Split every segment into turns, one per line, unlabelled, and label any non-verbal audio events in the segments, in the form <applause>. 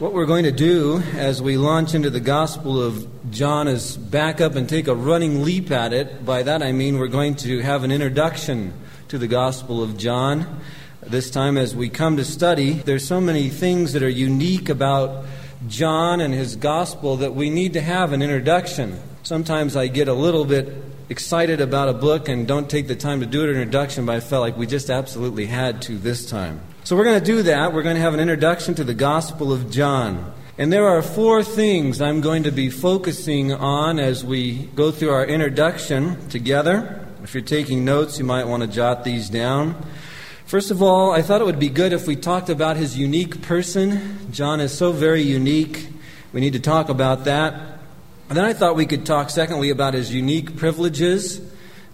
What we're going to do as we launch into the Gospel of John is back up and take a running leap at it. By that I mean we're going to have an introduction to the Gospel of John. This time, as we come to study, there's so many things that are unique about John and his Gospel that we need to have an introduction. Sometimes I get a little bit excited about a book and don't take the time to do an introduction, but I felt like we just absolutely had to this time. So we're going to do that. We're going to have an introduction to the Gospel of John. And there are four things I'm going to be focusing on as we go through our introduction together. If you're taking notes, you might want to jot these down. First of all, I thought it would be good if we talked about his unique person. John is so very unique. We need to talk about that. And then I thought we could talk, secondly, about his unique privileges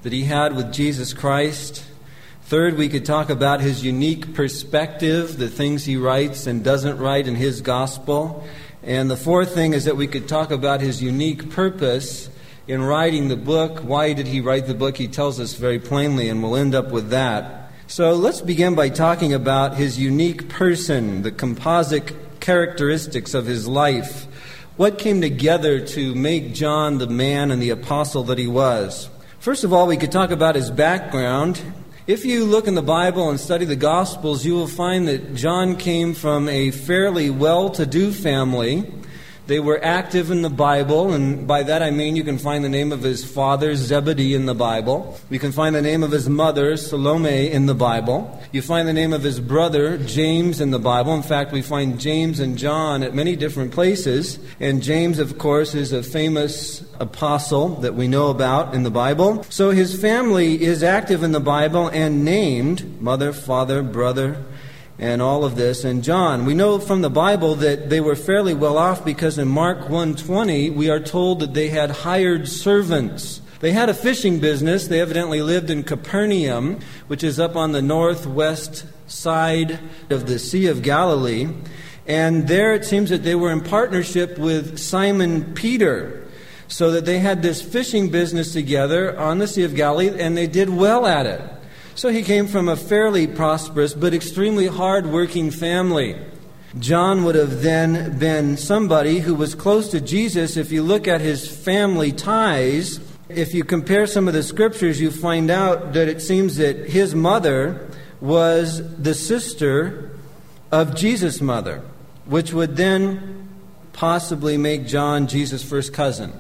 that he had with Jesus Christ. Third, we could talk about his unique perspective, the things he writes and doesn't write in his gospel. And the fourth thing is that we could talk about his unique purpose in writing the book. Why did he write the book? He tells us very plainly, and we'll end up with that. So let's begin by talking about his unique person, the composite characteristics of his life. What came together to make John the man and the apostle that he was? First of all, we could talk about his background. If you look in the Bible and study the Gospels, you will find that John came from a fairly well to do family. They were active in the Bible, and by that I mean you can find the name of his father, Zebedee, in the Bible. You can find the name of his mother, Salome, in the Bible. You find the name of his brother, James, in the Bible. In fact, we find James and John at many different places. And James, of course, is a famous apostle that we know about in the Bible. So his family is active in the Bible and named mother, father, brother, and all of this. And John, we know from the Bible that they were fairly well off because in Mark 1:20 we are told that they had hired servants. They had a fishing business. They evidently lived in Capernaum, which is up on the northwest side of the Sea of Galilee. And there it seems that they were in partnership with Simon Peter. So that they had this fishing business together on the Sea of Galilee and they did well at it. So he came from a fairly prosperous but extremely hard working family. John would have then been somebody who was close to Jesus. If you look at his family ties, if you compare some of the scriptures, you find out that it seems that his mother was the sister of Jesus' mother, which would then possibly make John Jesus' first cousin.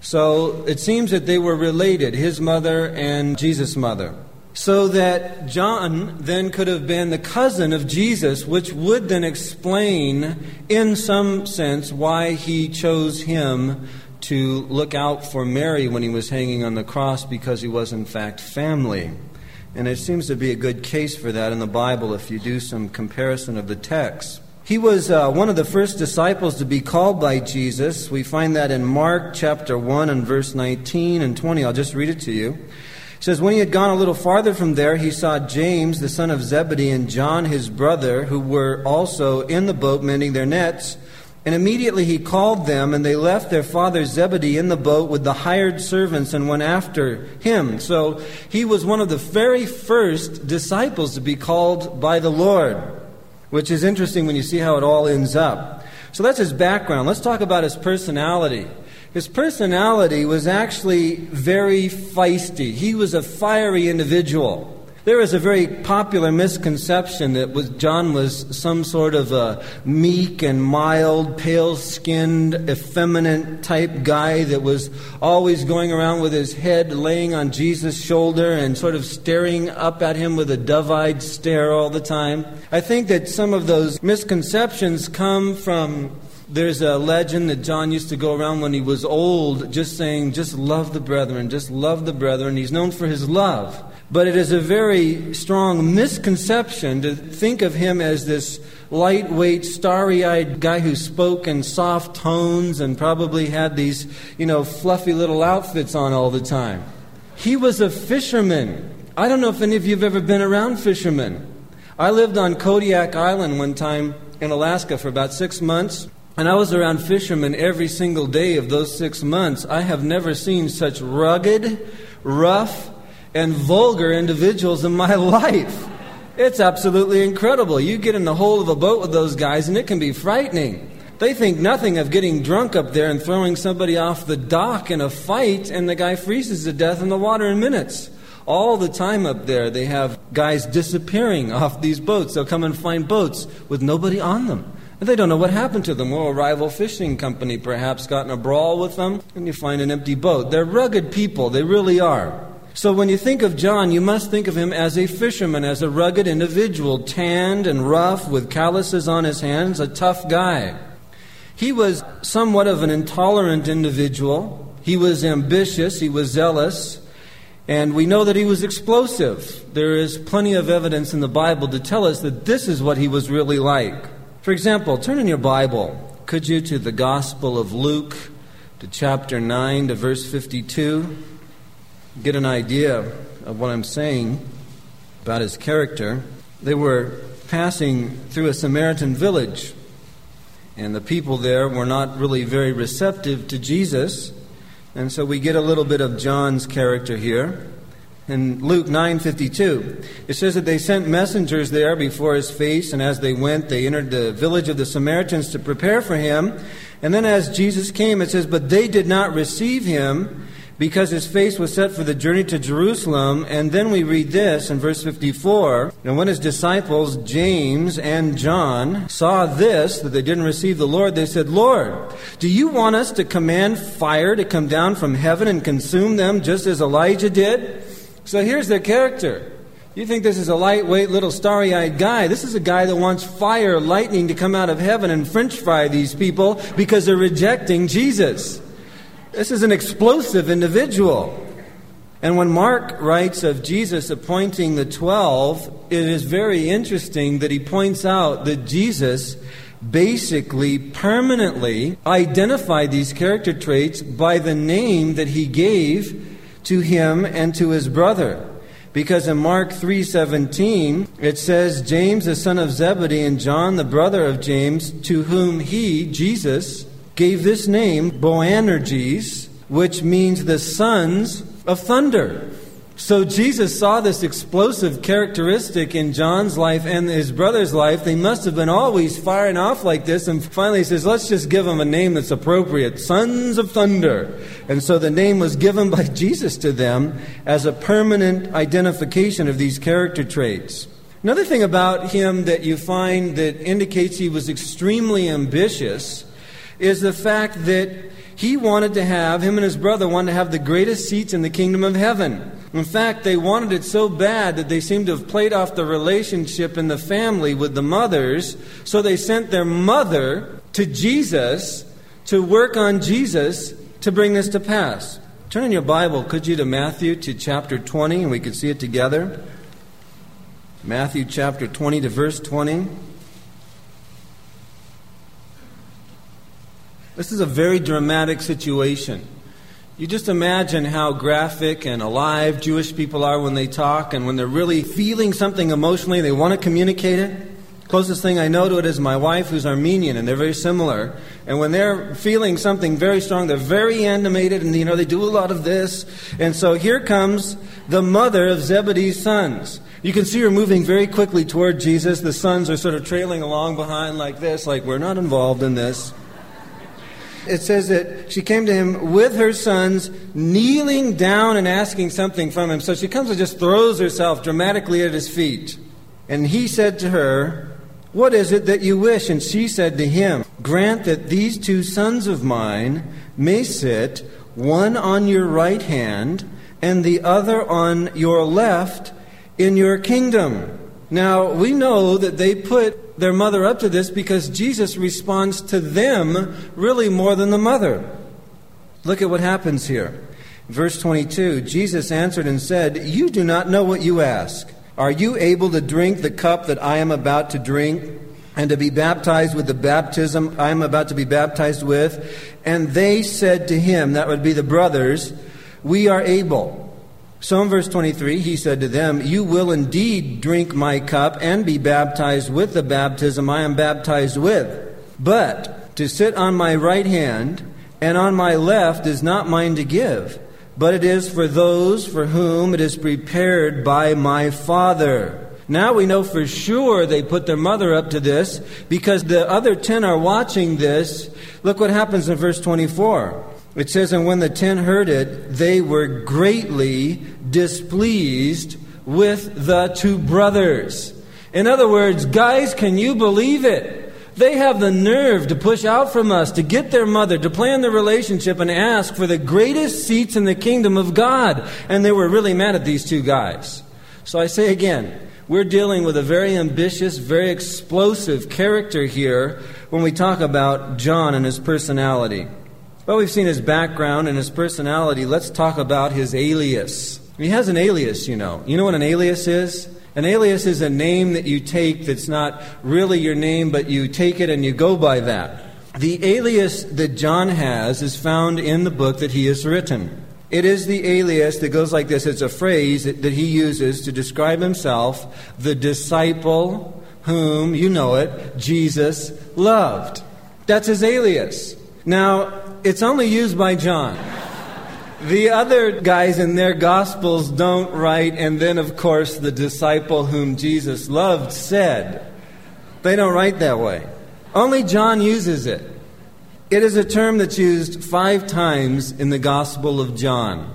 So it seems that they were related, his mother and Jesus' mother so that John then could have been the cousin of Jesus, which would then explain, in some sense, why he chose him to look out for Mary when he was hanging on the cross, because he was, in fact, family. And it seems to be a good case for that in the Bible if you do some comparison of the texts. He was uh, one of the first disciples to be called by Jesus. We find that in Mark chapter 1 and verse 19 and 20. I'll just read it to you. It says, When he had gone a little farther from there, he saw James, the son of Zebedee, and John, his brother, who were also in the boat mending their nets. And immediately he called them, and they left their father Zebedee in the boat with the hired servants and went after him. So he was one of the very first disciples to be called by the Lord, which is interesting when you see how it all ends up. So that's his background. Let's talk about his personality. His personality was actually very feisty. He was a fiery individual. There is a very popular misconception that was John was some sort of a meek and mild, pale skinned, effeminate type guy that was always going around with his head laying on Jesus' shoulder and sort of staring up at him with a dove eyed stare all the time. I think that some of those misconceptions come from there's a legend that John used to go around when he was old just saying, just love the brethren, just love the brethren. He's known for his love. But it is a very strong misconception to think of him as this lightweight, starry eyed guy who spoke in soft tones and probably had these, you know, fluffy little outfits on all the time. He was a fisherman. I don't know if any of you have ever been around fishermen. I lived on Kodiak Island one time in Alaska for about six months. And I was around fishermen every single day of those six months. I have never seen such rugged, rough, and vulgar individuals in my <laughs> life. It's absolutely incredible. You get in the hold of a boat with those guys, and it can be frightening. They think nothing of getting drunk up there and throwing somebody off the dock in a fight, and the guy freezes to death in the water in minutes. All the time up there, they have guys disappearing off these boats. They'll come and find boats with nobody on them. They don't know what happened to them. Well, a rival fishing company perhaps got in a brawl with them, and you find an empty boat. They're rugged people, they really are. So when you think of John, you must think of him as a fisherman, as a rugged individual, tanned and rough, with calluses on his hands, a tough guy. He was somewhat of an intolerant individual. He was ambitious, he was zealous, and we know that he was explosive. There is plenty of evidence in the Bible to tell us that this is what he was really like. For example, turn in your Bible, could you, to the Gospel of Luke, to chapter 9, to verse 52. Get an idea of what I'm saying about his character. They were passing through a Samaritan village, and the people there were not really very receptive to Jesus. And so we get a little bit of John's character here. In Luke 9:52, it says that they sent messengers there before his face, and as they went, they entered the village of the Samaritans to prepare for him. And then as Jesus came, it says, "But they did not receive him." because his face was set for the journey to Jerusalem. And then we read this in verse 54 And when his disciples, James and John, saw this, that they didn't receive the Lord, they said, Lord, do you want us to command fire to come down from heaven and consume them just as Elijah did? So here's their character. You think this is a lightweight, little starry eyed guy. This is a guy that wants fire, lightning to come out of heaven and french fry these people because they're rejecting Jesus. This is an explosive individual. And when Mark writes of Jesus appointing the twelve, it is very interesting that he points out that Jesus basically permanently identified these character traits by the name that he gave to him and to his brother. Because in Mark 3:17 it says James the son of Zebedee and John the brother of James to whom he Jesus gave this name, Boanerges, which means the sons of thunder. So Jesus saw this explosive characteristic in John's life and his brother's life. They must have been always firing off like this. And finally he says, let's just give them a name that's appropriate Sons of Thunder. And so the name was given by <laughs> Jesus to them as a permanent identification of these character traits. Another thing about him that you find that indicates he was extremely ambitious is the fact that he wanted to have, him and his brother wanted to have the greatest seats in the kingdom of heaven. In fact, they wanted it so bad that they seemed to have played off the relationship in the family with the mothers, so they sent their mother to Jesus to work on Jesus to bring this to pass. Turn in your Bible, could you, to Matthew to chapter 20, and we could see it together. Matthew chapter 20 to verse 20. This is a very dramatic situation. You just imagine how graphic and alive Jewish people are when they talk and when they're really feeling something emotionally, they want to communicate it. Closest thing I know to it is my wife, who's Armenian, and they're very similar. And when they're feeling something very strong, they're very animated, and you know they do a lot of this. And so here comes the mother of Zebedee's sons. You can see her moving very quickly toward Jesus. The sons are sort of trailing along behind like this, like we're not involved in this it says that she came to him with her sons, kneeling down and asking something from him. So she comes and just throws herself dramatically at his feet. And he said to her, What is it that you wish? And she said to him, Grant that these two sons of mine may sit, one on your right hand and the other on your left, in your kingdom. Now, we know that they put their mother up to this because Jesus responds to them really more than the mother. Look at what happens here. Verse 22 Jesus answered and said, You do not know what you ask. Are you able to drink the cup that I am about to drink, and to be baptized with the baptism I am about to be baptized with? And they said to him, That would be the brothers, We are able. So in verse 23, he said to them, You will indeed drink my cup and be baptized with the baptism I am baptized with. But to sit on my right hand and on my left is not mine to give, but it is for those for whom it is prepared by my Father. Now we know for sure they put their mother up to this because the other ten are watching this. Look what happens in verse 24. It says, And when the ten heard it, they were greatly displeased with the two brothers. In other words, guys, can you believe it? They have the nerve to push out from us, to get their mother, to plan the relationship and ask for the greatest seats in the kingdom of God. And they were really mad at these two guys. So I say again, we're dealing with a very ambitious, very explosive character here when we talk about John and his personality. Well, we've seen his background and his personality. Let's talk about his alias. He has an alias, you know. You know what an alias is? An alias is a name that you take that's not really your name, but you take it and you go by that. The alias that John has is found in the book that he has written. It is the alias that goes like this it's a phrase that, that he uses to describe himself, the disciple whom, you know it, Jesus loved. That's his alias. Now, it's only used by John. The other guys in their Gospels don't write, and then, of course, the disciple whom Jesus loved said. They don't write that way. Only John uses it. It is a term that's used five times in the Gospel of John.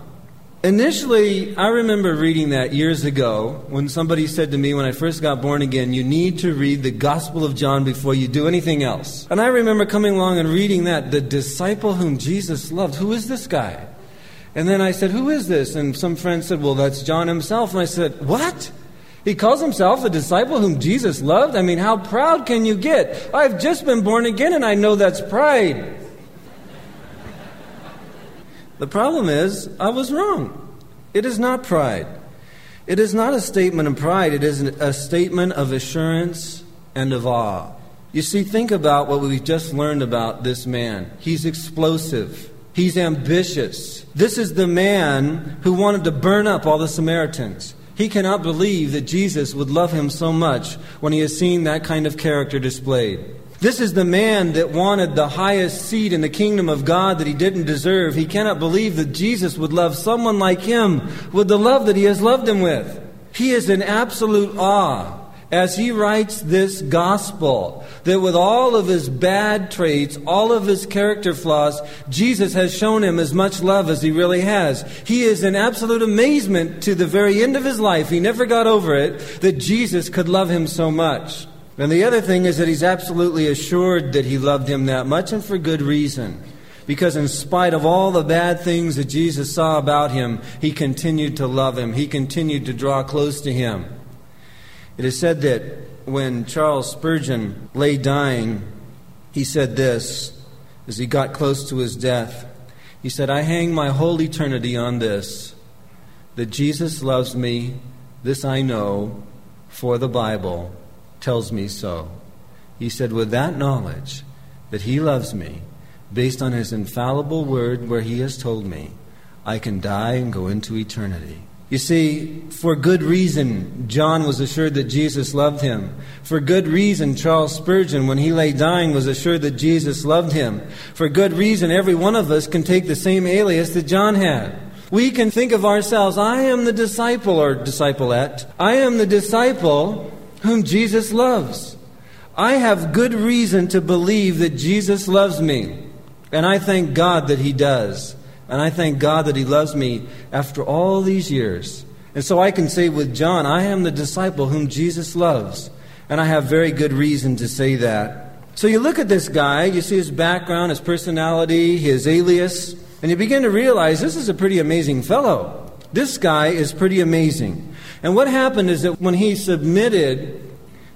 Initially, I remember reading that years ago when somebody said to me when I first got born again, you need to read the Gospel of John before you do anything else. And I remember coming along and reading that, the disciple whom Jesus loved. Who is this guy? And then I said, Who is this? And some friend said, Well, that's John himself. And I said, What? He calls himself a disciple whom Jesus loved? I mean, how proud can you get? I've just been born again and I know that's pride. The problem is, I was wrong. It is not pride. It is not a statement of pride, it is a statement of assurance and of awe. You see, think about what we've just learned about this man. He's explosive. He's ambitious. This is the man who wanted to burn up all the Samaritans. He cannot believe that Jesus would love him so much when he has seen that kind of character displayed. This is the man that wanted the highest seat in the kingdom of God that he didn't deserve. He cannot believe that Jesus would love someone like him with the love that he has loved him with. He is in absolute awe as he writes this gospel that with all of his bad traits, all of his character flaws, Jesus has shown him as much love as he really has. He is in absolute amazement to the very end of his life. He never got over it that Jesus could love him so much. And the other thing is that he's absolutely assured that he loved him that much and for good reason. Because in spite of all the bad things that Jesus saw about him, he continued to love him. He continued to draw close to him. It is said that when Charles Spurgeon lay dying, he said this as he got close to his death. He said, I hang my whole eternity on this that Jesus loves me, this I know, for the Bible tells me so. He said, with that knowledge that he loves me, based on his infallible word where he has told me, I can die and go into eternity. You see, for good reason, John was assured that Jesus loved him. For good reason, Charles Spurgeon, when he lay dying, was assured that Jesus loved him. For good reason, every one of us can take the same alias that John had. We can think of ourselves, I am the disciple or disciplette. I am the disciple whom Jesus loves. I have good reason to believe that Jesus loves me. And I thank God that he does. And I thank God that He loves me after all these years. And so I can say with John, I am the disciple whom Jesus loves. And I have very good reason to say that. So you look at this guy, you see his background, his personality, his alias, and you begin to realize this is a pretty amazing fellow. This guy is pretty amazing. And what happened is that when he submitted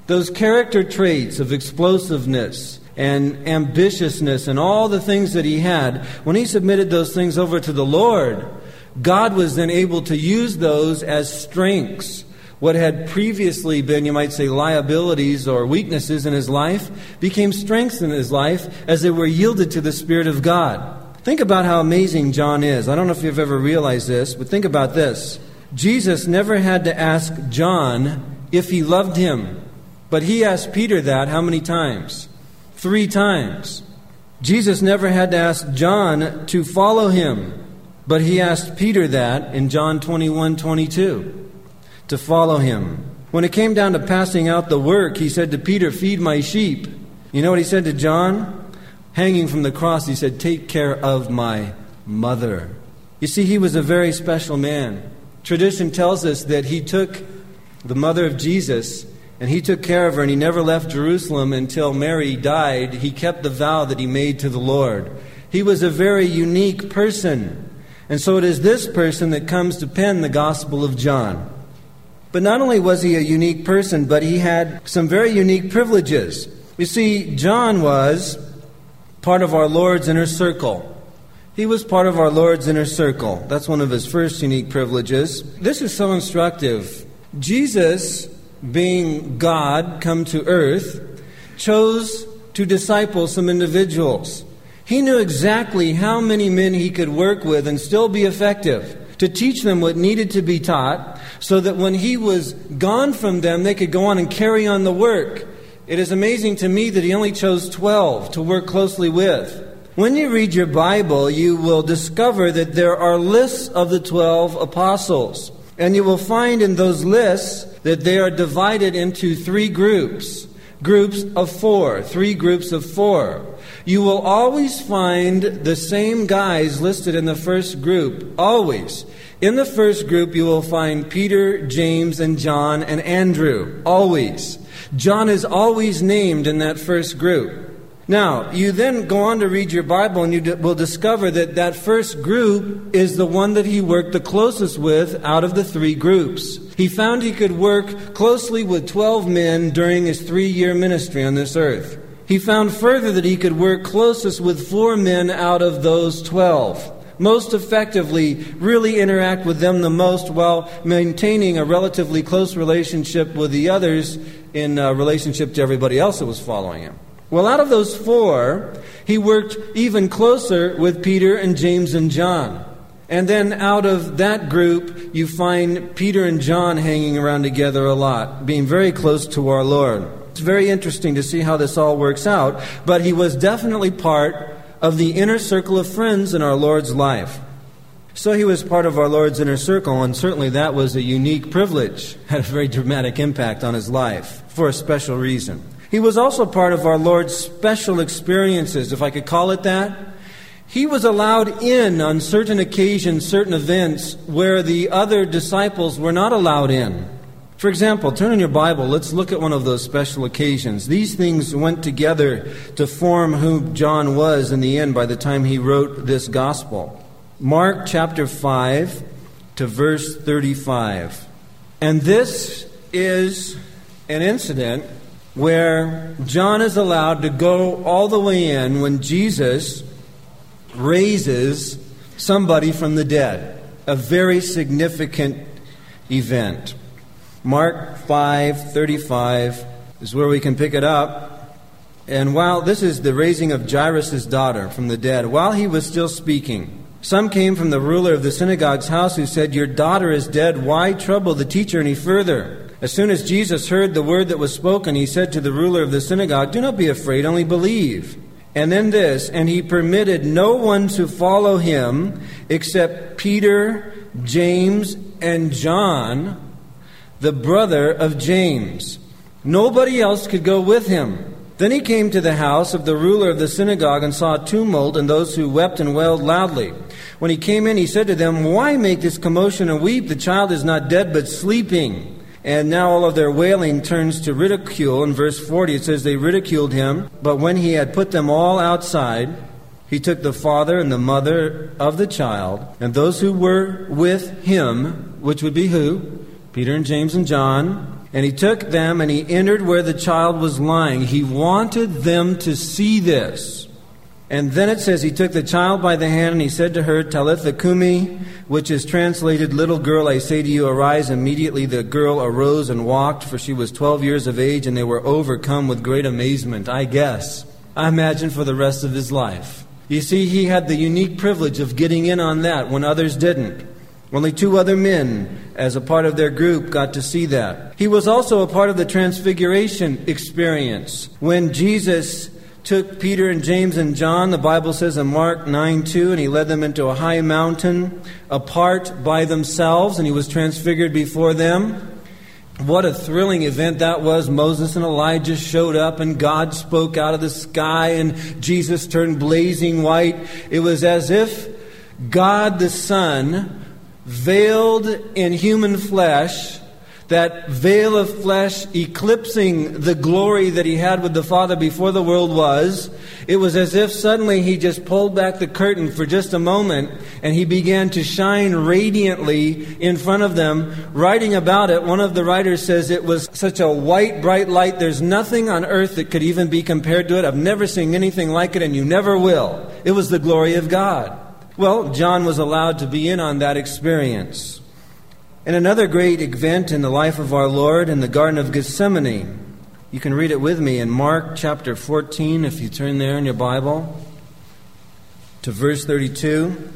those character traits of explosiveness, and ambitiousness and all the things that he had, when he submitted those things over to the Lord, God was then able to use those as strengths. What had previously been, you might say, liabilities or weaknesses in his life became strengths in his life as they were yielded to the Spirit of God. Think about how amazing John is. I don't know if you've ever realized this, but think about this. Jesus never had to ask John if he loved him, but he asked Peter that how many times? three times. Jesus never had to ask John to follow him, but he asked Peter that in John 21 22 to follow him. When it came down to passing out the work, he said to Peter, Feed my sheep. You know what he said to John? Hanging from the cross, he said, Take care of my mother. You see, he was a very special man. Tradition tells us that he took the mother of Jesus and he took care of her and he never left Jerusalem until Mary died. He kept the vow that he made to the Lord. He was a very unique person. And so it is this person that comes to pen the Gospel of John. But not only was he a unique person, but he had some very unique privileges. You see, John was part of our Lord's inner circle. He was part of our Lord's inner circle. That's one of his first unique privileges. This is so instructive. Jesus, being God come to earth, chose to disciple some individuals. He knew exactly how many men he could work with and still be effective, to teach them what needed to be taught, so that when he was gone from them, they could go on and carry on the work. It is amazing to me that he only chose 12 to work closely with. When you read your Bible, you will discover that there are lists of the 12 apostles. And you will find in those lists that they are divided into three groups groups of four, three groups of four. You will always find the same guys listed in the first group, always. In the first group, you will find Peter, James, and John, and Andrew, always. John is always named in that first group. Now, you then go on to read your Bible and you will discover that that first group is the one that he worked the closest with out of the three groups. He found he could work closely with 12 men during his three year ministry on this earth. He found further that he could work closest with four men out of those 12 most effectively really interact with them the most while maintaining a relatively close relationship with the others in uh, relationship to everybody else that was following him. Well, out of those four, he worked even closer with Peter and James and John. And then out of that group, you find Peter and John hanging around together a lot, being very close to our Lord. It's very interesting to see how this all works out, but he was definitely part of the inner circle of friends in our Lord's life. So he was part of our Lord's inner circle, and certainly that was a unique privilege, <laughs> had a very dramatic impact on his life for a special reason. He was also part of our Lord's special experiences, if I could call it that. He was allowed in on certain occasions, certain events, where the other disciples were not allowed in. For example, turn in your Bible, let's look at one of those special occasions. These things went together to form who John was in the end by the time he wrote this gospel. Mark chapter 5 to verse 35. And this is an incident where John is allowed to go all the way in when Jesus raises somebody from the dead. A very significant event. Mark 5:35 is where we can pick it up. And while this is the raising of Jairus' daughter from the dead, while he was still speaking, some came from the ruler of the synagogue's house who said, Your daughter is dead. Why trouble the teacher any further? As soon as Jesus heard the word that was spoken, he said to the ruler of the synagogue, Do not be afraid, only believe. And then this, and he permitted no one to follow him except Peter, James, and John, the brother of James. Nobody else could go with him. Then he came to the house of the ruler of the synagogue and saw a tumult and those who wept and wailed loudly. When he came in, he said to them, Why make this commotion and weep? The child is not dead, but sleeping. And now all of their wailing turns to ridicule. In verse 40, it says, They ridiculed him, but when he had put them all outside, he took the father and the mother of the child, and those who were with him, which would be who? Peter and James and John. And he took them and he entered where the child was lying. He wanted them to see this. And then it says, He took the child by the hand and he said to her, Talitha Kumi, which is translated, Little girl, I say to you, arise. Immediately the girl arose and walked, for she was 12 years of age, and they were overcome with great amazement, I guess. I imagine for the rest of his life. You see, he had the unique privilege of getting in on that when others didn't. Only two other men, as a part of their group, got to see that. He was also a part of the transfiguration experience when Jesus took Peter and James and John, the Bible says in Mark 9 2, and he led them into a high mountain apart by themselves, and he was transfigured before them. What a thrilling event that was. Moses and Elijah showed up, and God spoke out of the sky, and Jesus turned blazing white. It was as if God the Son, veiled in human flesh, that veil of flesh eclipsing the glory that he had with the Father before the world was, it was as if suddenly he just pulled back the curtain for just a moment and he began to shine radiantly in front of them. Writing about it, one of the writers says it was such a white, bright light, there's nothing on earth that could even be compared to it. I've never seen anything like it, and you never will. It was the glory of God. Well, John was allowed to be in on that experience. And another great event in the life of our Lord in the Garden of Gethsemane. You can read it with me in Mark chapter 14 if you turn there in your Bible to verse 32.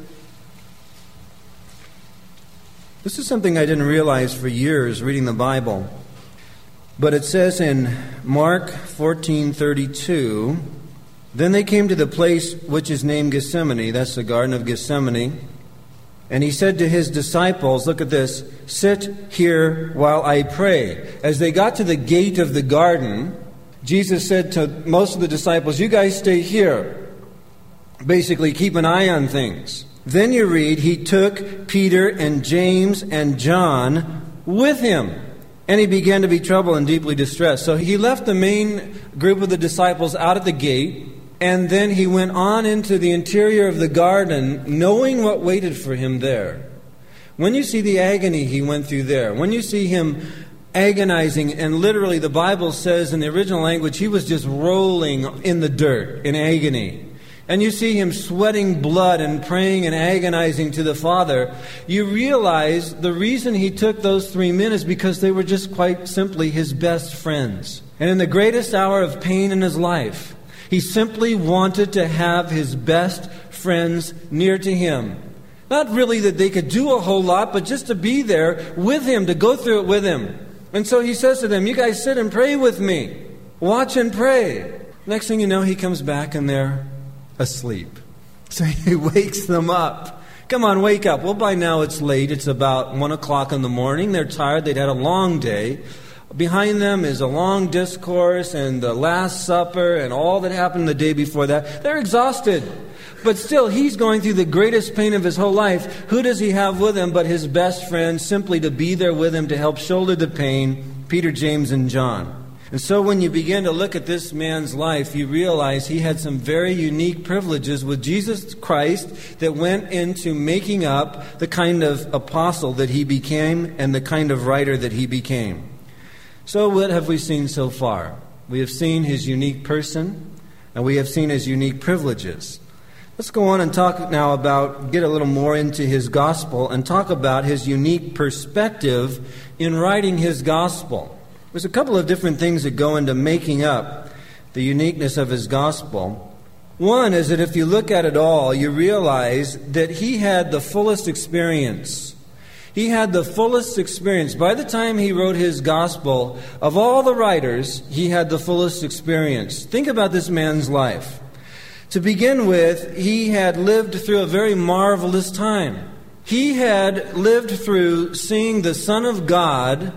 This is something I didn't realize for years reading the Bible. But it says in Mark 14:32, then they came to the place which is named Gethsemane, that's the garden of Gethsemane. And he said to his disciples, Look at this, sit here while I pray. As they got to the gate of the garden, Jesus said to most of the disciples, You guys stay here. Basically, keep an eye on things. Then you read, He took Peter and James and John with him. And he began to be troubled and deeply distressed. So he left the main group of the disciples out at the gate and then he went on into the interior of the garden, knowing what waited for him there. When you see the agony he went through there, when you see him agonizing, and literally the Bible says in the original language, he was just rolling in the dirt in agony. And you see him sweating blood and praying and agonizing to the Father, you realize the reason he took those three men is because they were just quite simply his best friends. And in the greatest hour of pain in his life, he simply wanted to have his best friends near to him. Not really that they could do a whole lot, but just to be there with him, to go through it with him. And so he says to them, You guys sit and pray with me. Watch and pray. Next thing you know, he comes back and they're asleep. <laughs> So he wakes them up. Come on, wake up. Well, by now it's late. It's about one o'clock in the morning. They're tired. They'd had a long day. Behind them is a long discourse and the Last Supper and all that happened the day before that. They're exhausted. But still, he's going through the greatest pain of his whole life. Who does he have with him but his best friend, simply to be there with him to help shoulder the pain? Peter, James, and John. And so when you begin to look at this man's life, you realize he had some very unique privileges with Jesus Christ that went into making up the kind of apostle that he became and the kind of writer that he became. So, what have we seen so far? We have seen his unique person, and we have seen his unique privileges. Let's go on and talk now about, get a little more into his gospel, and talk about his unique perspective in writing his gospel. There's a couple of different things that go into making up the uniqueness of his gospel. One is that if you look at it all, you realize that he had the fullest experience he had the fullest experience. By the time he wrote his gospel, of all the writers, he had the fullest experience. Think about this man's life. To begin with, he had lived through a very marvelous time. He had lived through seeing the Son of God,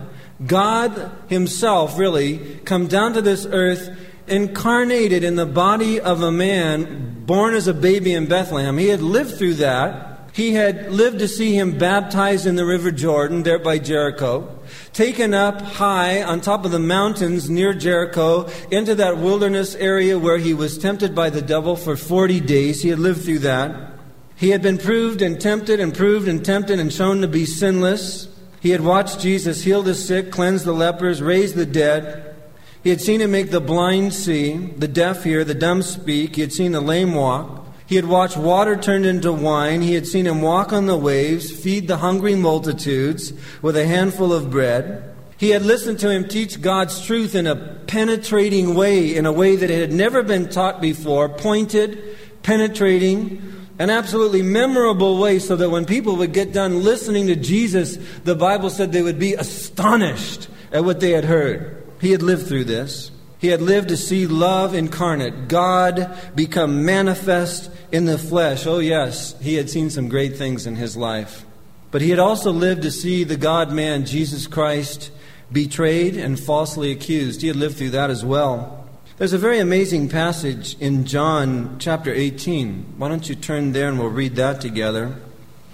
God Himself really, come down to this earth incarnated in the body of a man born as a baby in Bethlehem. He had lived through that. He had lived to see him baptized in the river Jordan, there by Jericho, taken up high on top of the mountains near Jericho into that wilderness area where he was tempted by the devil for 40 days. He had lived through that. He had been proved and tempted and proved and tempted and shown to be sinless. He had watched Jesus heal the sick, cleanse the lepers, raise the dead. He had seen him make the blind see, the deaf hear, the dumb speak. He had seen the lame walk. He had watched water turned into wine. He had seen him walk on the waves, feed the hungry multitudes with a handful of bread. He had listened to him teach God's truth in a penetrating way, in a way that had never been taught before, pointed, penetrating, an absolutely memorable way, so that when people would get done listening to Jesus, the Bible said they would be astonished at what they had heard. He had lived through this. He had lived to see love incarnate, God become manifest in the flesh. Oh, yes, he had seen some great things in his life. But he had also lived to see the God man, Jesus Christ, betrayed and falsely accused. He had lived through that as well. There's a very amazing passage in John chapter 18. Why don't you turn there and we'll read that together?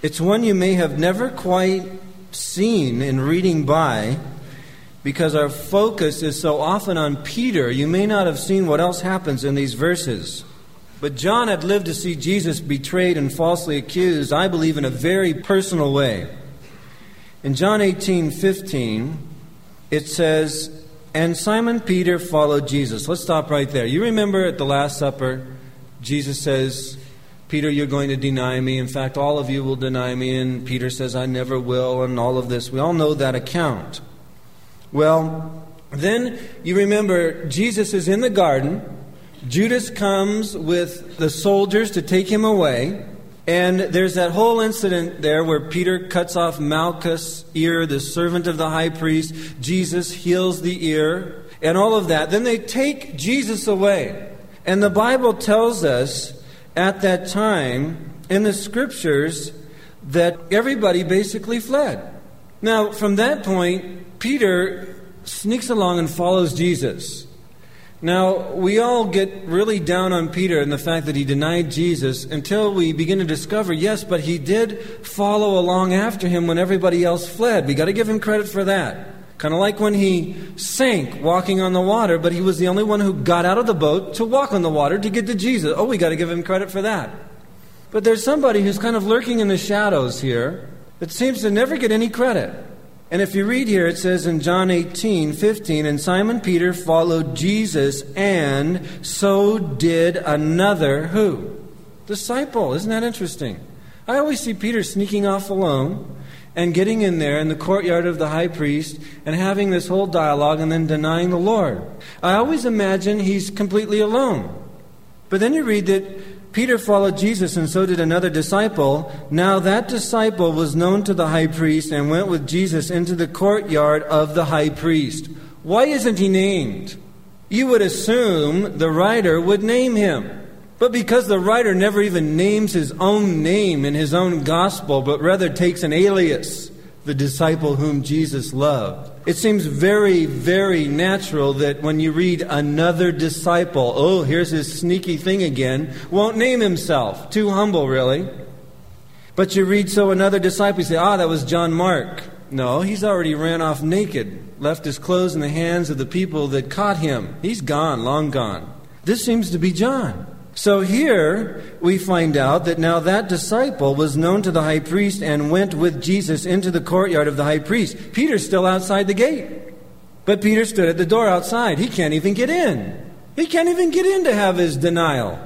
It's one you may have never quite seen in reading by because our focus is so often on Peter. You may not have seen what else happens in these verses. But John had lived to see Jesus betrayed and falsely accused, I believe, in a very personal way. In John 18 15, it says, And Simon Peter followed Jesus. Let's stop right there. You remember at the Last Supper, Jesus says, Peter, you're going to deny me. In fact, all of you will deny me. And Peter says, I never will, and all of this. We all know that account. Well, then you remember Jesus is in the garden. Judas comes with the soldiers to take him away. And there's that whole incident there where Peter cuts off Malchus' ear, the servant of the high priest. Jesus heals the ear, and all of that. Then they take Jesus away. And the Bible tells us at that time in the scriptures that everybody basically fled. Now, from that point, Peter sneaks along and follows Jesus. Now, we all get really down on Peter and the fact that he denied Jesus until we begin to discover, yes, but he did follow along after him when everybody else fled. We got to give him credit for that. Kind of like when he sank walking on the water, but he was the only one who got out of the boat to walk on the water to get to Jesus. Oh, we got to give him credit for that. But there's somebody who's kind of lurking in the shadows here that seems to never get any credit. And if you read here, it says in John 18, 15, and Simon Peter followed Jesus, and so did another who? Disciple. Isn't that interesting? I always see Peter sneaking off alone and getting in there in the courtyard of the high priest and having this whole dialogue and then denying the Lord. I always imagine he's completely alone. But then you read that Peter followed Jesus, and so did another disciple. Now that disciple was known to the high priest and went with Jesus into the courtyard of the high priest. Why isn't he named? You would assume the writer would name him. But because the writer never even names his own name in his own gospel, but rather takes an alias, the disciple whom Jesus loved. It seems very, very natural that when you read another disciple, oh, here's his sneaky thing again, won't name himself. Too humble, really. But you read so another disciple, you say, ah, that was John Mark. No, he's already ran off naked, left his clothes in the hands of the people that caught him. He's gone, long gone. This seems to be John. So here we find out that now that disciple was known to the high priest and went with Jesus into the courtyard of the high priest. Peter's still outside the gate. But Peter stood at the door outside. He can't even get in. He can't even get in to have his denial.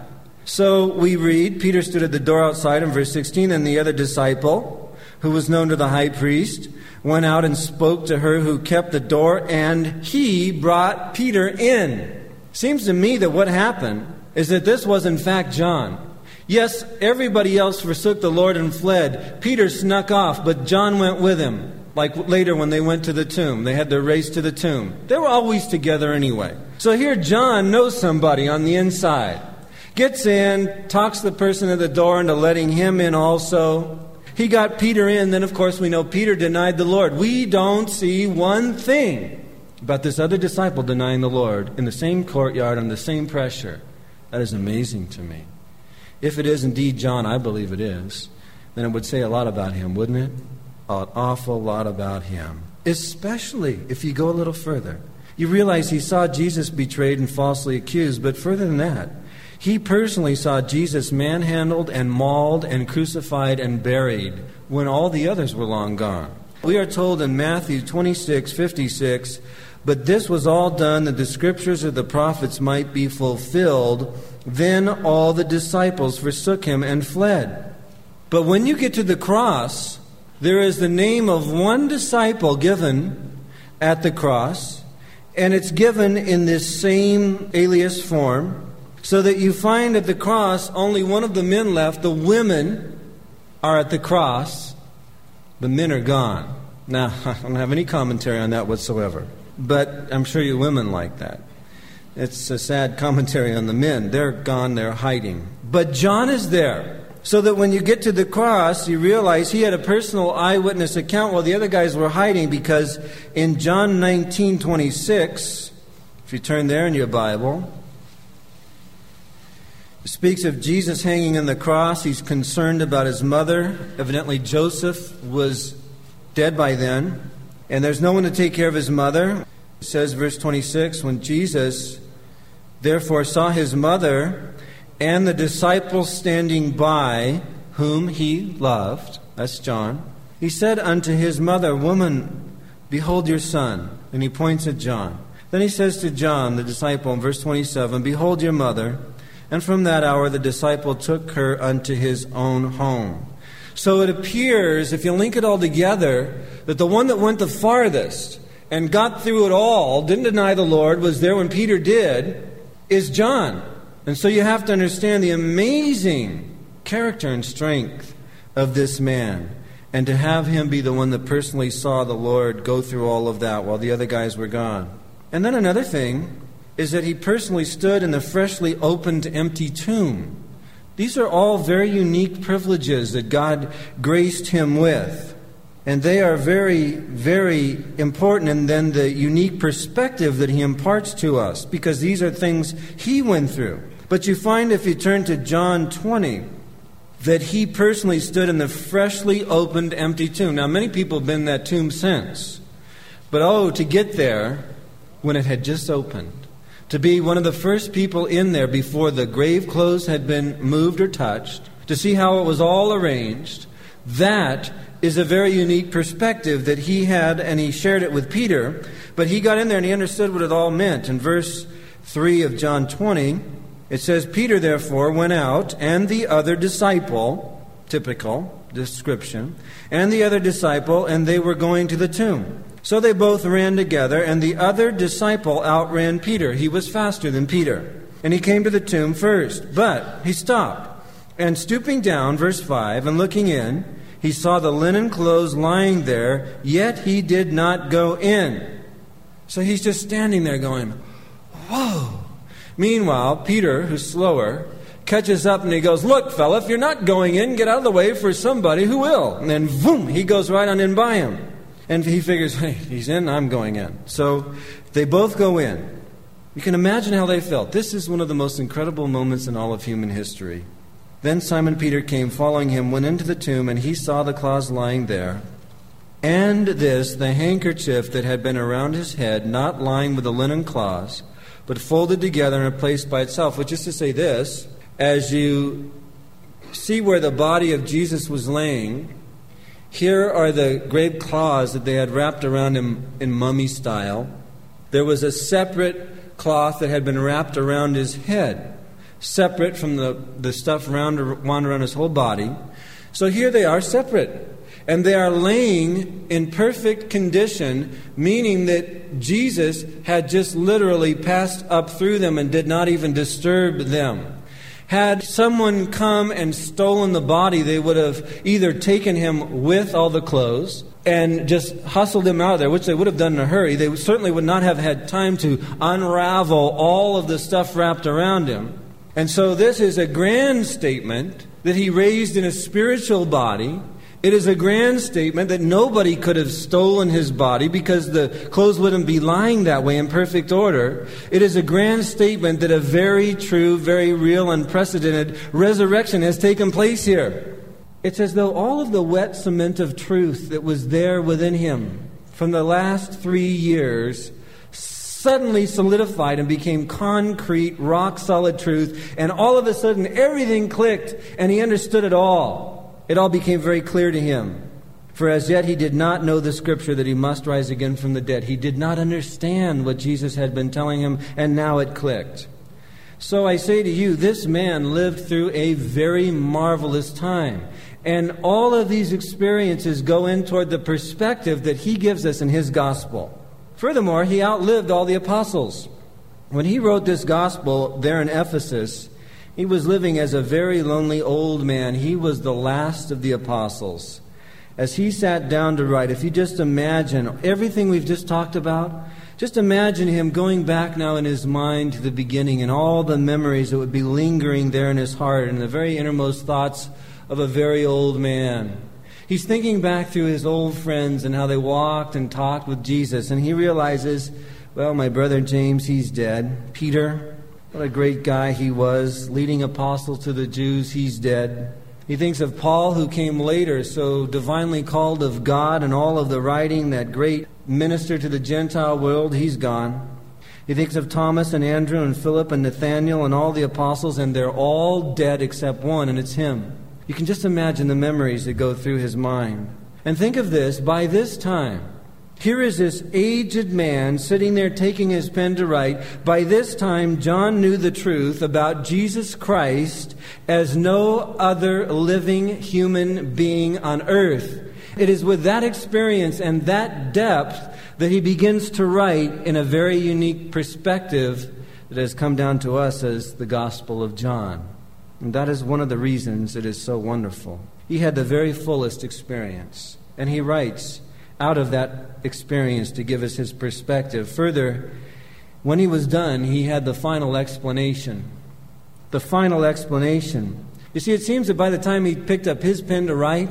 So we read Peter stood at the door outside in verse 16, and the other disciple, who was known to the high priest, went out and spoke to her who kept the door, and he brought Peter in. Seems to me that what happened is that this was in fact John. Yes, everybody else forsook the Lord and fled. Peter snuck off, but John went with him. Like later when they went to the tomb, they had their race to the tomb. They were always together anyway. So here John knows somebody on the inside. Gets in, talks the person at the door into letting him in also. He got Peter in, then of course we know Peter denied the Lord. We don't see one thing about this other disciple denying the Lord in the same courtyard on the same pressure. That is amazing to me. If it is indeed John, I believe it is, then it would say a lot about him, wouldn't it? An awful lot about him. Especially if you go a little further. You realize he saw Jesus betrayed and falsely accused, but further than that, he personally saw Jesus manhandled and mauled and crucified and buried when all the others were long gone. We are told in Matthew 26 56 but this was all done that the scriptures of the prophets might be fulfilled. Then all the disciples forsook him and fled. But when you get to the cross, there is the name of one disciple given at the cross, and it's given in this same alias form, so that you find at the cross only one of the men left. The women are at the cross, the men are gone. Now, <laughs> I don't have any commentary on that whatsoever. But I'm sure you women like that. It's a sad commentary on the men. They're gone, they're hiding. But John is there. So that when you get to the cross, you realize he had a personal eyewitness account while the other guys were hiding because in John 19 26, if you turn there in your Bible, speaks of Jesus hanging on the cross. He's concerned about his mother. Evidently, Joseph was dead by then, and there's no one to take care of his mother. It says, verse 26, when Jesus therefore saw his mother and the disciples standing by, whom he loved, that's John, he said unto his mother, Woman, behold your son. And he points at John. Then he says to John, the disciple, in verse 27, Behold your mother. And from that hour the disciple took her unto his own home. So it appears, if you link it all together, that the one that went the farthest and got through it all, didn't deny the Lord, was there when Peter did, is John. And so you have to understand the amazing character and strength of this man. And to have him be the one that personally saw the Lord go through all of that while the other guys were gone. And then another thing is that he personally stood in the freshly opened empty tomb. These are all very unique privileges that God graced him with. And they are very, very important, and then the unique perspective that he imparts to us, because these are things he went through. But you find if you turn to John 20, that he personally stood in the freshly opened empty tomb. Now, many people have been in that tomb since. But oh, to get there when it had just opened, to be one of the first people in there before the grave clothes had been moved or touched, to see how it was all arranged, that is a very unique perspective that he had, and he shared it with Peter. But he got in there and he understood what it all meant. In verse 3 of John 20, it says, Peter therefore went out, and the other disciple, typical description, and the other disciple, and they were going to the tomb. So they both ran together, and the other disciple outran Peter. He was faster than Peter. And he came to the tomb first. But he stopped. And stooping down, verse 5, and looking in, he saw the linen clothes lying there, yet he did not go in. So he's just standing there going, Whoa! Meanwhile, Peter, who's slower, catches up and he goes, Look, fella, if you're not going in, get out of the way for somebody who will. And then, boom, he goes right on in by him. And he figures, hey, he's in, I'm going in. So they both go in. You can imagine how they felt. This is one of the most incredible moments in all of human history. Then Simon Peter came following him, went into the tomb, and he saw the cloths lying there. And this, the handkerchief that had been around his head, not lying with the linen cloths, but folded together and placed by itself. Which is to say, this as you see where the body of Jesus was laying, here are the grave cloths that they had wrapped around him in mummy style. There was a separate cloth that had been wrapped around his head, separate from the, the stuff around, wound around his whole body. So here they are separate and they are laying in perfect condition, meaning that Jesus had just literally passed up through them and did not even disturb them. Had someone come and stolen the body, they would have either taken him with all the clothes and just hustled him out of there, which they would have done in a hurry. They certainly would not have had time to unravel all of the stuff wrapped around him. And so, this is a grand statement that he raised in a spiritual body it is a grand statement that nobody could have stolen his body because the clothes wouldn't be lying that way in perfect order. It is a grand statement that a very true, very real, unprecedented resurrection has taken place here. It's as though all of the wet cement of truth that was there within him from the last three years suddenly solidified and became concrete, rock solid truth, and all of a sudden everything clicked and he understood it all it all became very clear to him. For as yet he did not know the scripture that he must rise again from the dead. He did not understand what Jesus had been telling him, and now it clicked. So I say to you, this man lived through a very marvelous time. And all of these experiences go in toward the perspective that he gives us in his gospel. Furthermore, he outlived all the apostles. When he wrote this gospel there in Ephesus, he was living as a very lonely old man. He was the last of the apostles. As he sat down to write, if you just imagine everything we've just talked about, just imagine him going back now in his mind to the beginning and all the memories that would be lingering there in his heart and the very innermost thoughts of a very old man. He's thinking back through his old friends and how they walked and talked with Jesus, and he realizes, well, my brother James, he's dead. Peter, what a great guy he was, leading apostle to the Jews, he's dead. He thinks of Paul, who came later, so divinely called of God, and all of the writing, that great minister to the Gentile world, he's gone. He thinks of Thomas and Andrew and Philip and Nathaniel and all the apostles, and they're all dead except one, and it's him. You can just imagine the memories that go through his mind. And think of this by this time, here is this aged man sitting there taking his pen to write. By this time, John knew the truth about Jesus Christ as no other living human being on earth. It is with that experience and that depth that he begins to write in a very unique perspective that has come down to us as the Gospel of John. And that is one of the reasons it is so wonderful. He had the very fullest experience. And he writes out of that experience to give us his perspective. Further, when he was done, he had the final explanation. The final explanation. You see, it seems that by the time he picked up his pen to write,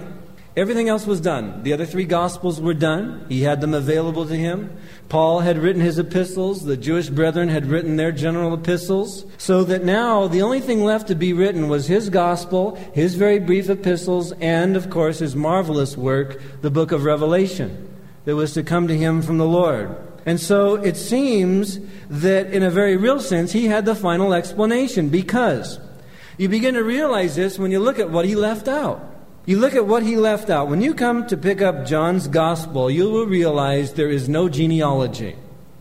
Everything else was done. The other three Gospels were done. He had them available to him. Paul had written his epistles. The Jewish brethren had written their general epistles. So that now the only thing left to be written was his Gospel, his very brief epistles, and, of course, his marvelous work, the book of Revelation, that was to come to him from the Lord. And so it seems that, in a very real sense, he had the final explanation because you begin to realize this when you look at what he left out. You look at what he left out. When you come to pick up John's gospel, you will realize there is no genealogy.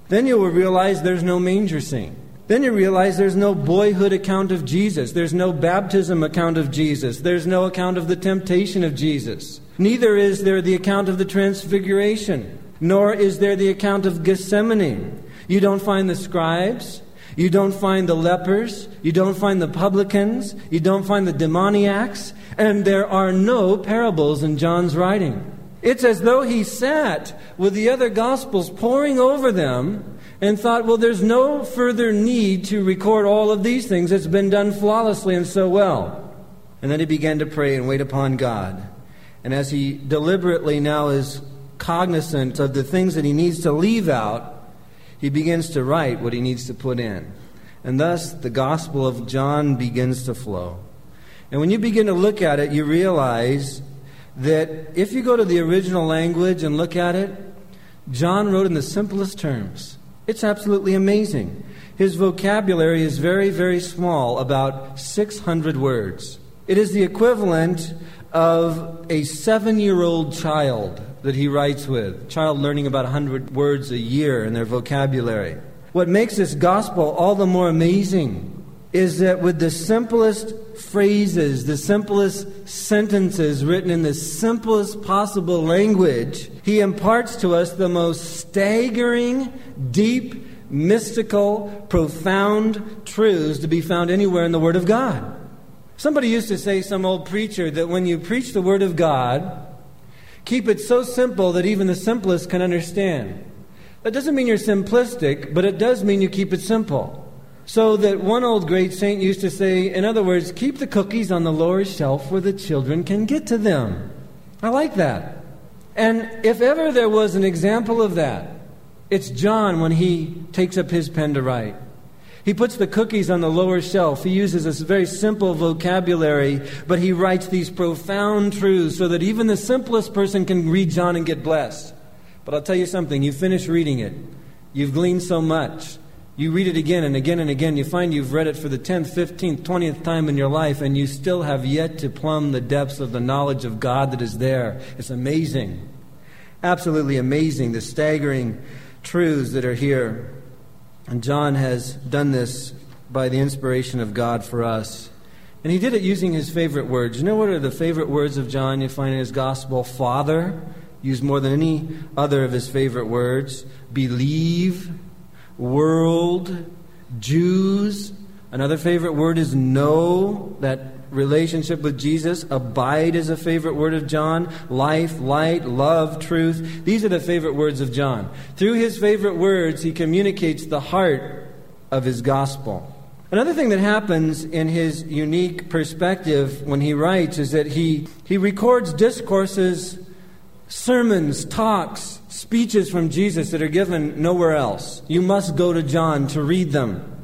Then you will realize there's no manger scene. Then you realize there's no boyhood account of Jesus. There's no baptism account of Jesus. There's no account of the temptation of Jesus. Neither is there the account of the transfiguration, nor is there the account of Gethsemane. You don't find the scribes. You don't find the lepers. You don't find the publicans. You don't find the demoniacs and there are no parables in John's writing. It's as though he sat with the other Gospels poring over them and thought, well, there's no further need to record all of these things. It's been done flawlessly and so well. And then he began to pray and wait upon God. And as he deliberately now is cognizant of the things that he needs to leave out, he begins to write what he needs to put in. And thus, the Gospel of John begins to flow. And when you begin to look at it, you realize that if you go to the original language and look at it, John wrote in the simplest terms. It's absolutely amazing. His vocabulary is very, very small, about 600 words. It is the equivalent of a seven year old child that he writes with, child learning about 100 words a year in their vocabulary. What makes this gospel all the more amazing is that with the simplest phrases, the simplest sentences written in the simplest possible language, he imparts to us the most staggering, deep, mystical, profound truths to be found anywhere in the Word of God. Somebody used to say, some old preacher, that when you preach the Word of God, keep it so simple that even the simplest can understand. That doesn't mean you're simplistic, but it does mean you keep it simple. So that one old great saint used to say, in other words, keep the cookies on the lower shelf where the children can get to them. I like that. And if ever there was an example of that, it's John when he takes up his pen to write. He puts the cookies on the lower shelf. He uses this very simple vocabulary, but he writes these profound truths so that even the simplest person can read John and get blessed. But I'll tell you something you finish reading it, you've gleaned so much you read it again and again and again. You find you've read it for the 10th, 15th, 20th time in your life, and you still have yet to plumb the depths of the knowledge of God that is there. It's amazing. Absolutely amazing, the staggering truths that are here. And John has done this by the inspiration of God for us. And he did it using his favorite words. You know what are the favorite words of John you find in his gospel? Father, used more than any other of his favorite words. Believe, world, Jews. Another favorite word is know, that relationship with Jesus. Abide is a favorite word of John. Life, light, love, truth. These are the favorite words of John. Through his favorite words, he communicates the heart of his gospel. Another thing that happens in his unique perspective when he writes is that he, he records discourses, sermons, talks, speeches from Jesus that are given nowhere else. You must go to John to read them.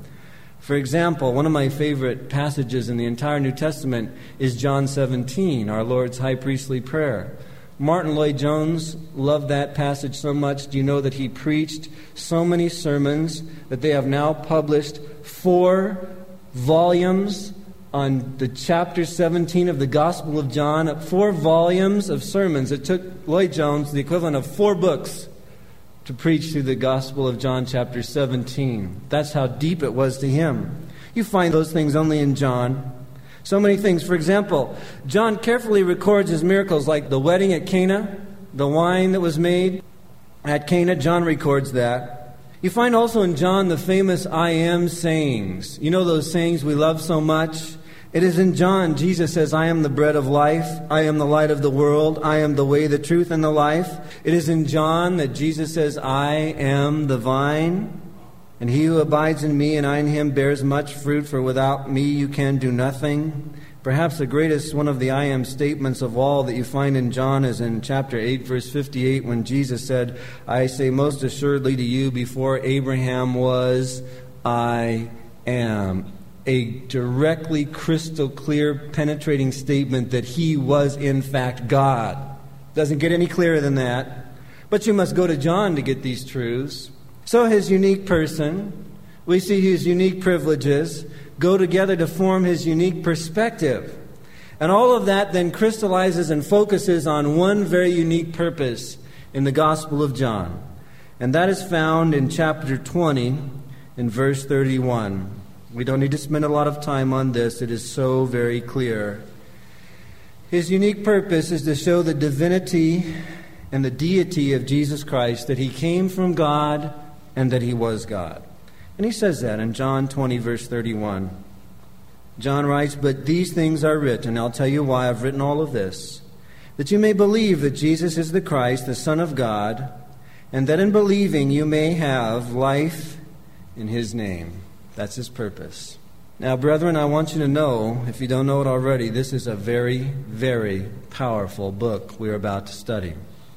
For example, one of my favorite passages in the entire New Testament is John 17, our Lord's high priestly prayer. Martyn Lloyd-Jones loved that passage so much. Do you know that he preached so many sermons that they have now published four volumes on the chapter 17 of the Gospel of John? Four volumes of sermons. It took Lloyd-Jones the equivalent of four books to preach through the Gospel of John, chapter 17. That's how deep it was to him. You find those things only in John. So many things. For example, John carefully records his miracles like the wedding at Cana, the wine that was made at Cana. John records that. You find also in John the famous I am sayings. You know those sayings we love so much? It is in John, Jesus says, I am the bread of life. I am the light of the world. I am the way, the truth, and the life. It is in John that Jesus says, I am the vine. And he who abides in me and I in him bears much fruit, for without me you can do nothing. Perhaps the greatest one of the I am statements of all that you find in John is in chapter 8, verse 58, when Jesus said, I say most assuredly to you, before Abraham was, I am. A directly crystal clear, penetrating statement that he was, in fact, God. Doesn't get any clearer than that. But you must go to John to get these truths. So his unique person, we see his unique privileges go together to form his unique perspective. And all of that then crystallizes and focuses on one very unique purpose in the Gospel of John. And that is found in chapter 20, in verse 31. We don't need to spend a lot of time on this, it is so very clear. His unique purpose is to show the divinity and the deity of Jesus Christ, that he came from God and that he was God. And he says that in John 20, verse 31. John writes, But these things are written, I'll tell you why I've written all of this, that you may believe that Jesus is the Christ, the Son of God, and that in believing you may have life in his name. That's his purpose. Now, brethren, I want you to know, if you don't know it already, this is a very, very powerful book we're about to study.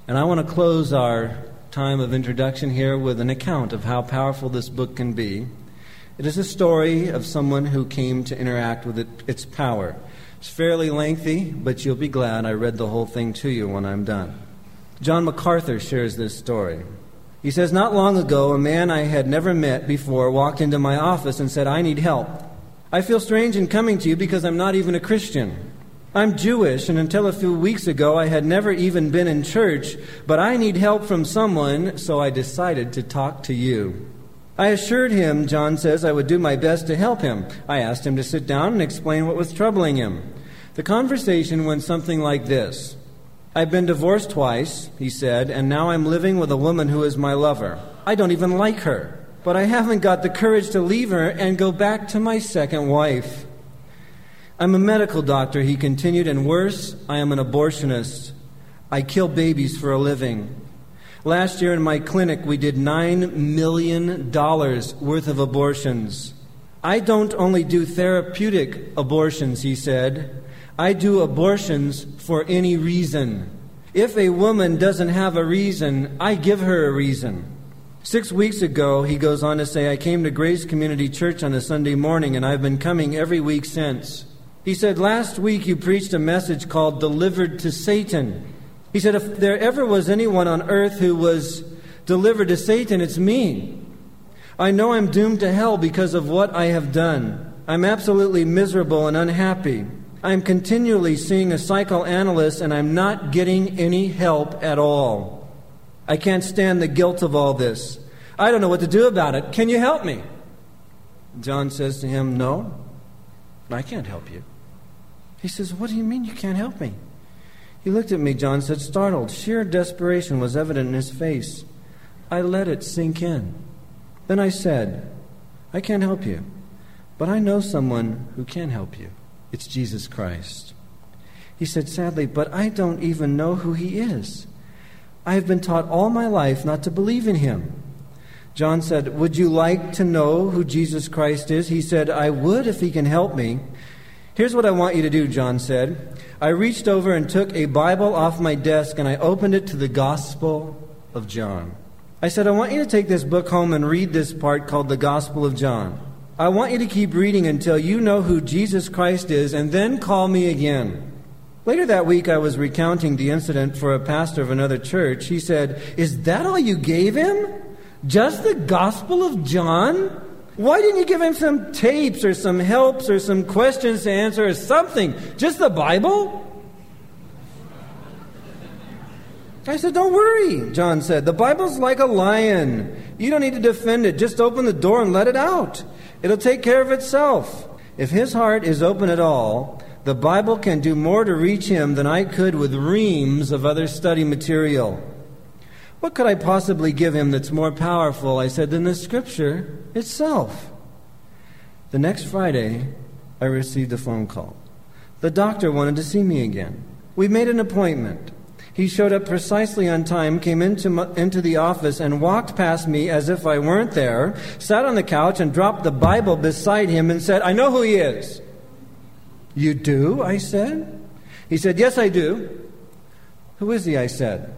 And I want to close our time of introduction here with an account of how powerful this book can be. It is a story of someone who came to interact with it, its power. It's fairly lengthy, but you'll be glad I read the whole thing to you when I'm done. John MacArthur shares this story. He says, Not long ago, a man I had never met before walked into my office and said, I need help. I feel strange in coming to you because I'm not even a Christian. I'm Jewish, and until a few weeks ago, I had never even been in church, but I need help from someone, so I decided to talk to you. I assured him, John says, I would do my best to help him. I asked him to sit down and explain what was troubling him. The conversation went something like this I've been divorced twice, he said, and now I'm living with a woman who is my lover. I don't even like her, but I haven't got the courage to leave her and go back to my second wife. I'm a medical doctor, he continued, and worse, I am an abortionist. I kill babies for a living. Last year in my clinic, we did $9 million worth of abortions. I don't only do therapeutic abortions, he said. I do abortions for any reason. If a woman doesn't have a reason, I give her a reason. Six weeks ago, he goes on to say, I came to Grace Community Church on a Sunday morning, and I've been coming every week since. He said, Last week you preached a message called Delivered to Satan. He said, If there ever was anyone on earth who was delivered to Satan, it's me. I know I'm doomed to hell because of what I have done. I'm absolutely miserable and unhappy. I'm continually seeing a psychoanalyst and I'm not getting any help at all. I can't stand the guilt of all this. I don't know what to do about it. Can you help me? John says to him, No, I can't help you. He says, What do you mean you can't help me? He looked at me, John said, startled. Sheer desperation was evident in his face. I let it sink in. Then I said, I can't help you, but I know someone who can help you. It's Jesus Christ. He said sadly, But I don't even know who he is. I have been taught all my life not to believe in him. John said, Would you like to know who Jesus Christ is? He said, I would if he can help me. Here's what I want you to do, John said. I reached over and took a Bible off my desk and I opened it to the Gospel of John. I said, I want you to take this book home and read this part called the Gospel of John. I want you to keep reading until you know who Jesus Christ is and then call me again. Later that week, I was recounting the incident for a pastor of another church. He said, Is that all you gave him? Just the Gospel of John? Why didn't you give him some tapes or some helps or some questions to answer or something? Just the Bible? I said, Don't worry, John said. The Bible's like a lion. You don't need to defend it. Just open the door and let it out. It'll take care of itself. If his heart is open at all, the Bible can do more to reach him than I could with reams of other study material. What could I possibly give him that's more powerful, I said, than the Scripture itself? The next Friday, I received a phone call. The doctor wanted to see me again. We made an appointment. He showed up precisely on time, came into, my, into the office, and walked past me as if I weren't there, sat on the couch, and dropped the Bible beside him and said, I know who he is. You do? I said. He said, Yes, I do. Who is he? I said.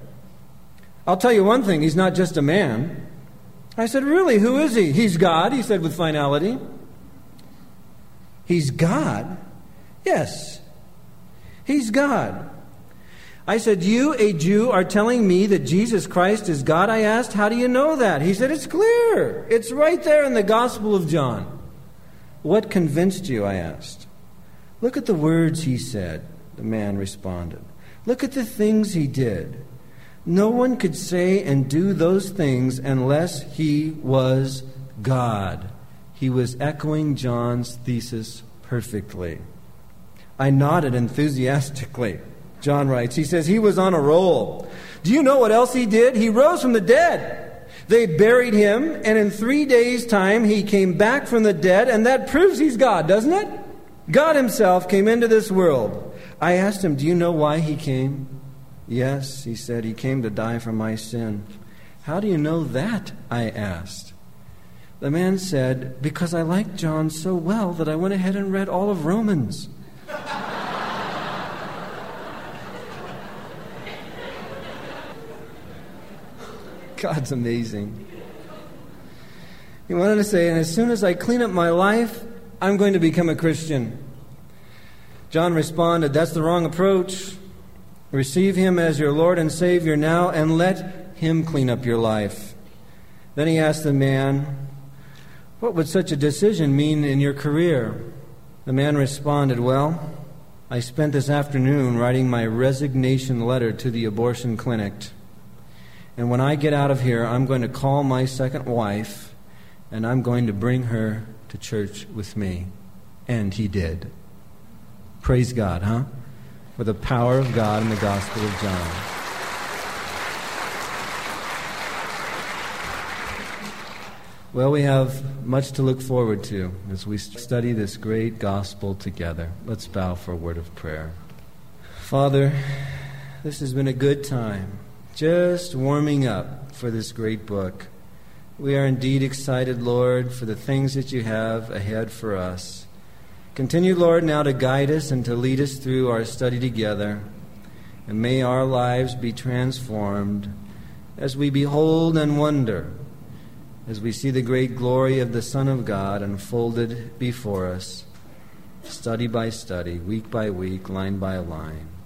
I'll tell you one thing, he's not just a man. I said, Really, who is he? He's God, he said with finality. He's God? Yes, he's God. I said, You, a Jew, are telling me that Jesus Christ is God? I asked, How do you know that? He said, It's clear. It's right there in the Gospel of John. What convinced you? I asked. Look at the words he said, the man responded. Look at the things he did. No one could say and do those things unless he was God. He was echoing John's thesis perfectly. I nodded enthusiastically. John writes, he says, he was on a roll. Do you know what else he did? He rose from the dead. They buried him, and in three days' time, he came back from the dead, and that proves he's God, doesn't it? God himself came into this world. I asked him, Do you know why he came? Yes, he said, he came to die for my sin. How do you know that? I asked. The man said, Because I liked John so well that I went ahead and read all of Romans. God's amazing. He wanted to say, and as soon as I clean up my life, I'm going to become a Christian. John responded, That's the wrong approach. Receive him as your Lord and Savior now and let him clean up your life. Then he asked the man, What would such a decision mean in your career? The man responded, Well, I spent this afternoon writing my resignation letter to the abortion clinic. And when I get out of here, I'm going to call my second wife and I'm going to bring her to church with me. And he did. Praise God, huh? for the power of God in the Gospel of John. Well, we have much to look forward to as we study this great gospel together. Let's bow for a word of prayer. Father, this has been a good time, just warming up for this great book. We are indeed excited, Lord, for the things that you have ahead for us. Continue, Lord, now to guide us and to lead us through our study together. And may our lives be transformed as we behold and wonder, as we see the great glory of the Son of God unfolded before us, study by study, week by week, line by line.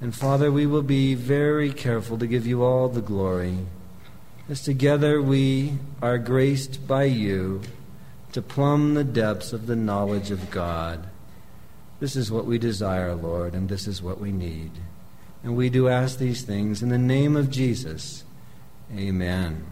And Father, we will be very careful to give you all the glory, as together we are graced by you to plumb the depths of the knowledge of God. This is what we desire, Lord, and this is what we need. And we do ask these things in the name of Jesus. Amen.